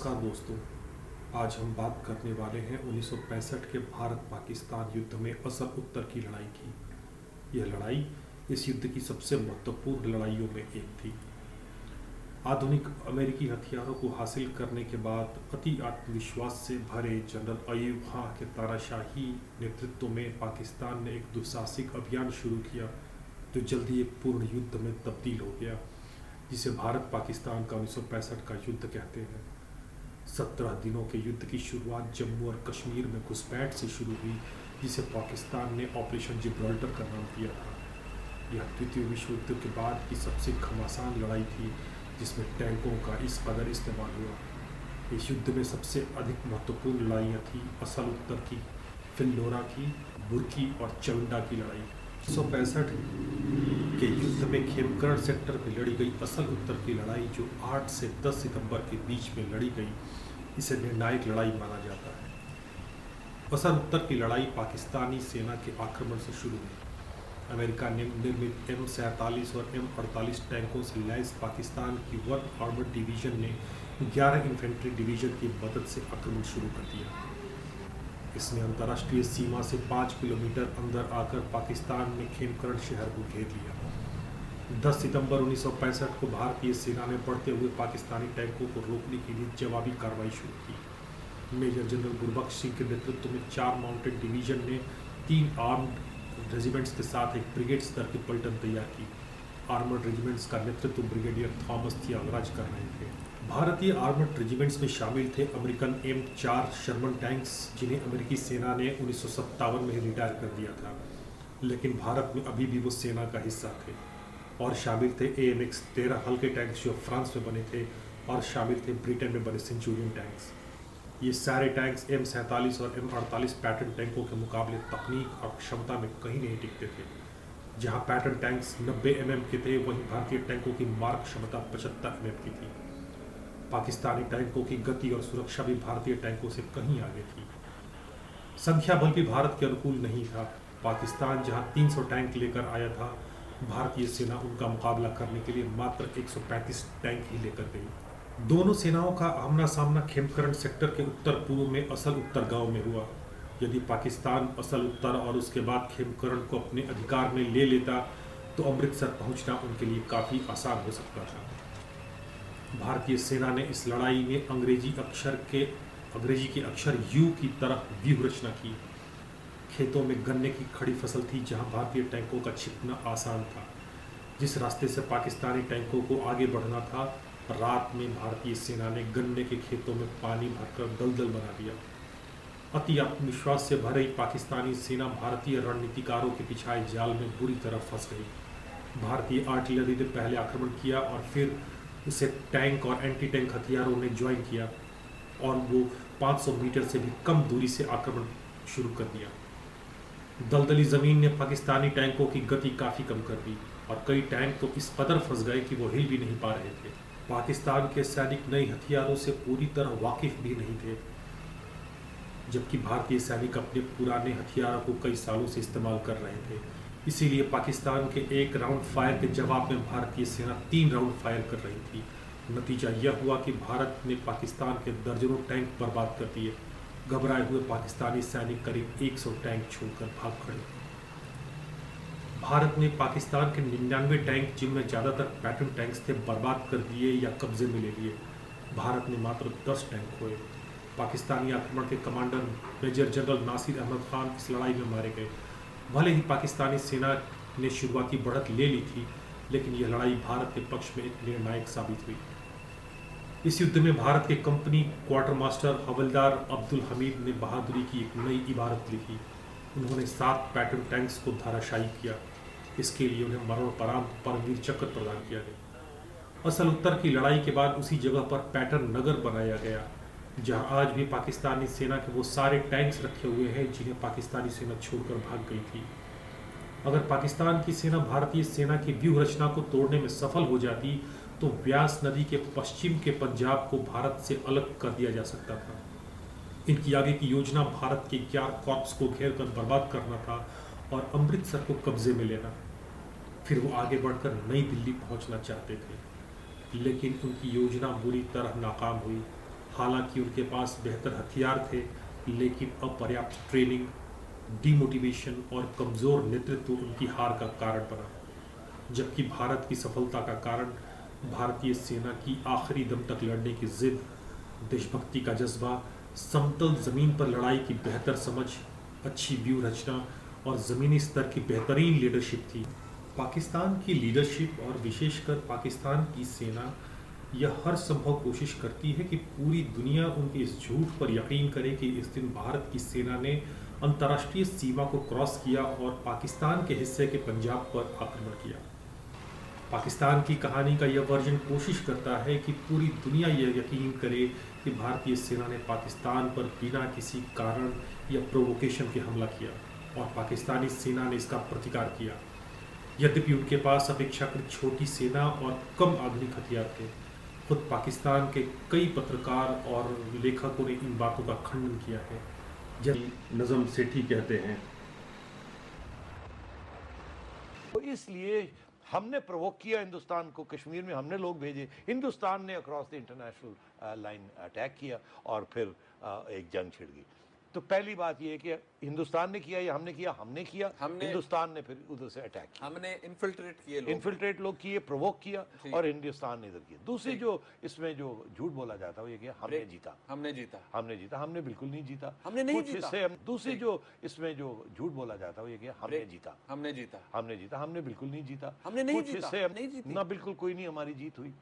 नमस्कार दोस्तों, आज हम बात करने वाले हैं 1965 के भारत पाकिस्तान युद्ध में असल उत्तर की लड़ाई की। यह लड़ाई इस युद्ध की सबसे महत्वपूर्ण लड़ाइयों में एक थी। आधुनिक अमेरिकी हथियारों को हासिल करने के बाद अति आत्मविश्वास से भरे जनरल अयूब खां के ताराशाही नेतृत्व में पाकिस्तान ने एक दुसाहसिक अभियान शुरू किया, जो जल्दी एक पूर्ण युद्ध में तब्दील हो गया, जिसे भारत पाकिस्तान का उन्नीस सौ पैंसठ का युद्ध कहते हैं। सत्रह दिनों के युद्ध की शुरुआत जम्मू और कश्मीर में घुसपैठ से शुरू हुई, जिसे पाकिस्तान ने ऑपरेशन जिब्राल्टर का नाम दिया था। यह द्वितीय विश्व युद्ध के बाद की सबसे घमासान लड़ाई थी, जिसमें टैंकों का इस कदर इस्तेमाल हुआ। इस युद्ध में सबसे अधिक महत्वपूर्ण लड़ाइयाँ थी असल उत्तर की, फिल्लोरा की, बुरकी और चवंडा की लड़ाई। उन्नीस के युद्ध में खेमकरण सेक्टर में लड़ी गई असल उत्तर की लड़ाई जो 8 से 10 सितंबर के बीच में लड़ी गई, इसे निर्णायक लड़ाई माना जाता है। असल उत्तर की लड़ाई पाकिस्तानी सेना के आक्रमण से शुरू हुई। अमेरिका ने निर्मित एम सैंतालीस और एम अड़तालीस टैंकों से लैस पाकिस्तान की वन आर्मर डिवीज़न ने 11 इन्फेंट्री डिवीज़न की मदद से आक्रमण शुरू कर दिया। इसने अंतर्राष्ट्रीय सीमा से पाँच किलोमीटर अंदर आकर पाकिस्तान में खेमकरण शहर को घेर लिया। 10 सितंबर 1965 को भारतीय सेना ने बढ़ते हुए पाकिस्तानी टैंकों को रोकने के लिए जवाबी कार्रवाई शुरू की। मेजर जनरल गुरबख्श सिंह के नेतृत्व में चार माउंटेड डिवीज़न ने तीन आर्म्ड रेजिमेंट्स के साथ एक ब्रिगेड स्तर की पलटन तैयार की। आर्मर्ड रेजिमेंट्स का नेतृत्व ब्रिगेडियर थॉमस थियागराज कर रहे थे। भारतीय आर्मर्ड रेजिमेंट्स में शामिल थे अमेरिकन एम चार शर्मन टैंक्स, जिन्हें अमेरिकी सेना ने उन्नीस सौ सत्तावन में रिटायर कर दिया था। लेकिन भारत में अभी भी वो सेना का हिस्सा थे। और शामिल थे ए एम एक्स तेरह हल्के टैंक्स जो फ्रांस में बने थे और शामिल थे ब्रिटेन में बने सेंचुरियन टैंक्स ये सारे टैंक्स एम सैंतालीस और एम अड़तालीस पैटर्न टैंकों के मुकाबले तकनीक और क्षमता में कहीं नहीं टिकते थे। जहाँ पैटर्न टैंक्स 90 एम के थे, वहीं भारतीय टैंकों की मार्क क्षमता पचहत्तर एम की थी। पाकिस्तानी टैंकों की गति और सुरक्षा भी भारतीय टैंकों से कहीं आगे थी। संख्या बल भी भारत के अनुकूल नहीं था। पाकिस्तान जहाँ 300 टैंक लेकर आया था भारतीय सेना उनका मुकाबला करने के लिए मात्र 135 टैंक ही लेकर गई। दोनों सेनाओं का आमना सामना खेमकरण सेक्टर के उत्तर पूर्व में असल उत्तर गाँव में हुआ। यदि पाकिस्तान असल उत्तर और उसके बाद खेमकरण को अपने अधिकार में ले लेता तो अमृतसर पहुँचना उनके लिए काफ़ी आसान हो सकता था। भारतीय सेना ने इस लड़ाई में अंग्रेज़ी अक्षर के, अंग्रेज़ी के अक्षर यू की तरह व्यूह रचना की। खेतों में गन्ने की खड़ी फ़सल थी, जहाँ भारतीय टैंकों का छिपना आसान था। जिस रास्ते से पाकिस्तानी टैंकों को आगे बढ़ना था, रात में भारतीय सेना ने गन्ने के खेतों में पानी भरकर दलदल बना दिया। अति आत्मविश्वास से भरी पाकिस्तानी सेना भारतीय रणनीतिकारों के पिछाए जाल में बुरी तरह फंस गई। भारतीय आर्टिलरी ने पहले आक्रमण किया और फिर उसे टैंक और एंटी टैंक हथियारों ने ज्वाइन किया और वो 500 मीटर से भी कम दूरी से आक्रमण शुरू कर दिया। दलदली ज़मीन ने पाकिस्तानी टैंकों की गति काफ़ी कम कर दी और कई टैंक तो इस कदर फंस गए कि वो हिल भी नहीं पा रहे थे। पाकिस्तान के सैनिक नए हथियारों से पूरी तरह वाकिफ भी नहीं थे, जबकि भारतीय सैनिक अपने पुराने हथियारों को कई सालों से इस्तेमाल कर रहे थे। इसीलिए पाकिस्तान के एक राउंड फायर के जवाब में भारतीय सेना तीन राउंड फायर कर रही थी। नतीजा यह हुआ कि भारत ने पाकिस्तान के दर्जनों टैंक बर्बाद कर दिए। घबराए हुए पाकिस्तानी सैनिक करीब 100 टैंक छोड़कर भाग खड़े। भारत ने पाकिस्तान के निन्यानवे टैंक जिनमें ज़्यादातर पैटर्न टैंक्स थे बर्बाद कर दिए या कब्जे में ले लिए। भारत ने मात्र 10 टैंक खोए। पाकिस्तानी आक्रमण के commander major general Nasir Ahmed Khan इस लड़ाई में मारे गए। भले ही पाकिस्तानी सेना ने शुरुआती बढ़त ले ली थी, लेकिन यह लड़ाई भारत के पक्ष में एक निर्णायक साबित हुई। इस युद्ध में भारत के कंपनी क्वार्टर मास्टर हवलदार अब्दुल हमीद ने बहादुरी की एक नई इबारत लिखी। उन्होंने सात पैटर्न टैंक्स को धाराशाही किया। इसके लिए उन्हें मरणोपरांत परमवीर चक्र प्रदान किया गया। असल उत्तर की लड़ाई के बाद उसी जगह पर पैटर्न नगर बनाया गया, जहाँ आज भी पाकिस्तानी सेना के वो सारे टैंक्स रखे हुए हैं जिन्हें पाकिस्तानी सेना छोड़कर भाग गई थी। अगर पाकिस्तान की सेना भारतीय सेना की व्यूह रचना को तोड़ने में सफल हो जाती तो व्यास नदी के पश्चिम के पंजाब को भारत से अलग कर दिया जा सकता था। इनकी आगे की योजना भारत के ग्यारह कॉर्प्स को घेर कर बर्बाद करना था और अमृतसर को कब्जे में लेना। फिर वो आगे बढ़कर नई दिल्ली पहुँचना चाहते थे। लेकिन उनकी योजना बुरी तरह नाकाम हुई। हालाँकि उनके पास बेहतर हथियार थे, लेकिन अपर्याप्त ट्रेनिंग डिमोटिवेशन और कमज़ोर नेतृत्व उनकी हार का कारण बना। जबकि भारत की सफलता का कारण भारतीय सेना की आखिरी दम तक लड़ने की जिद, देशभक्ति का जज्बा, समतल ज़मीन पर लड़ाई की बेहतर समझ, अच्छी व्यू रचना और ज़मीनी स्तर की बेहतरीन लीडरशिप थी। पाकिस्तान की लीडरशिप और विशेषकर पाकिस्तान की सेना, यह हर संभव कोशिश करती है कि पूरी दुनिया उनके इस झूठ पर यकीन करे कि इस दिन भारत की सेना ने अंतर्राष्ट्रीय सीमा को क्रॉस किया और पाकिस्तान के हिस्से के पंजाब पर आक्रमण किया। पाकिस्तान की कहानी का यह वर्जन कोशिश करता है कि पूरी दुनिया यह यकीन करे कि भारतीय सेना ने पाकिस्तान पर बिना किसी कारण या प्रोवोकेशन के हमला किया और पाकिस्तानी सेना ने इसका प्रतिकार किया। यद्यपि उनके पास अपेक्षाकृत छोटी सेना और कम आधुनिक हथियार थे, खुद पाकिस्तान के कई पत्रकार और लेखकों ने इन बातों का खंडन किया है। जब नजम सेठी कहते हैं तो इसलिए हमने प्रवोक किया हिंदुस्तान को कश्मीर में हमने लोग भेजे। हिंदुस्तान ने across the international line attack किया और फिर uh, एक जंग छिड़ गई। तो पहली बात यह है कि हिंदुस्तान ने किया या हमने किया? हमने किया। हमने- हिंदुस्तान ने फिर उधर से अटैक किया। हमने इन्फिल्ट्रेट किए लोग इन्फिल्ट्रेट लोग किए प्रोवोक किया और हिंदुस्तान ने इधर किया। दूसरी जो। इसमें जो झूठ बोला जाता है वो ये कि हमने जीता। हमने जीता। हमने जीता। हमने बिल्कुल नहीं जीता। हमने नहीं कुछ जीता। हिस्से हम दूसरी जो। इसमें जो झूठ बोला जाता है वो ये कि हमने जीता। हमने जीता। हमने जीता। हमने बिल्कुल नहीं जीता। हमने जीता, नहीं जीती। ना बिल्कुल कोई नहीं हमारी जीत हुई।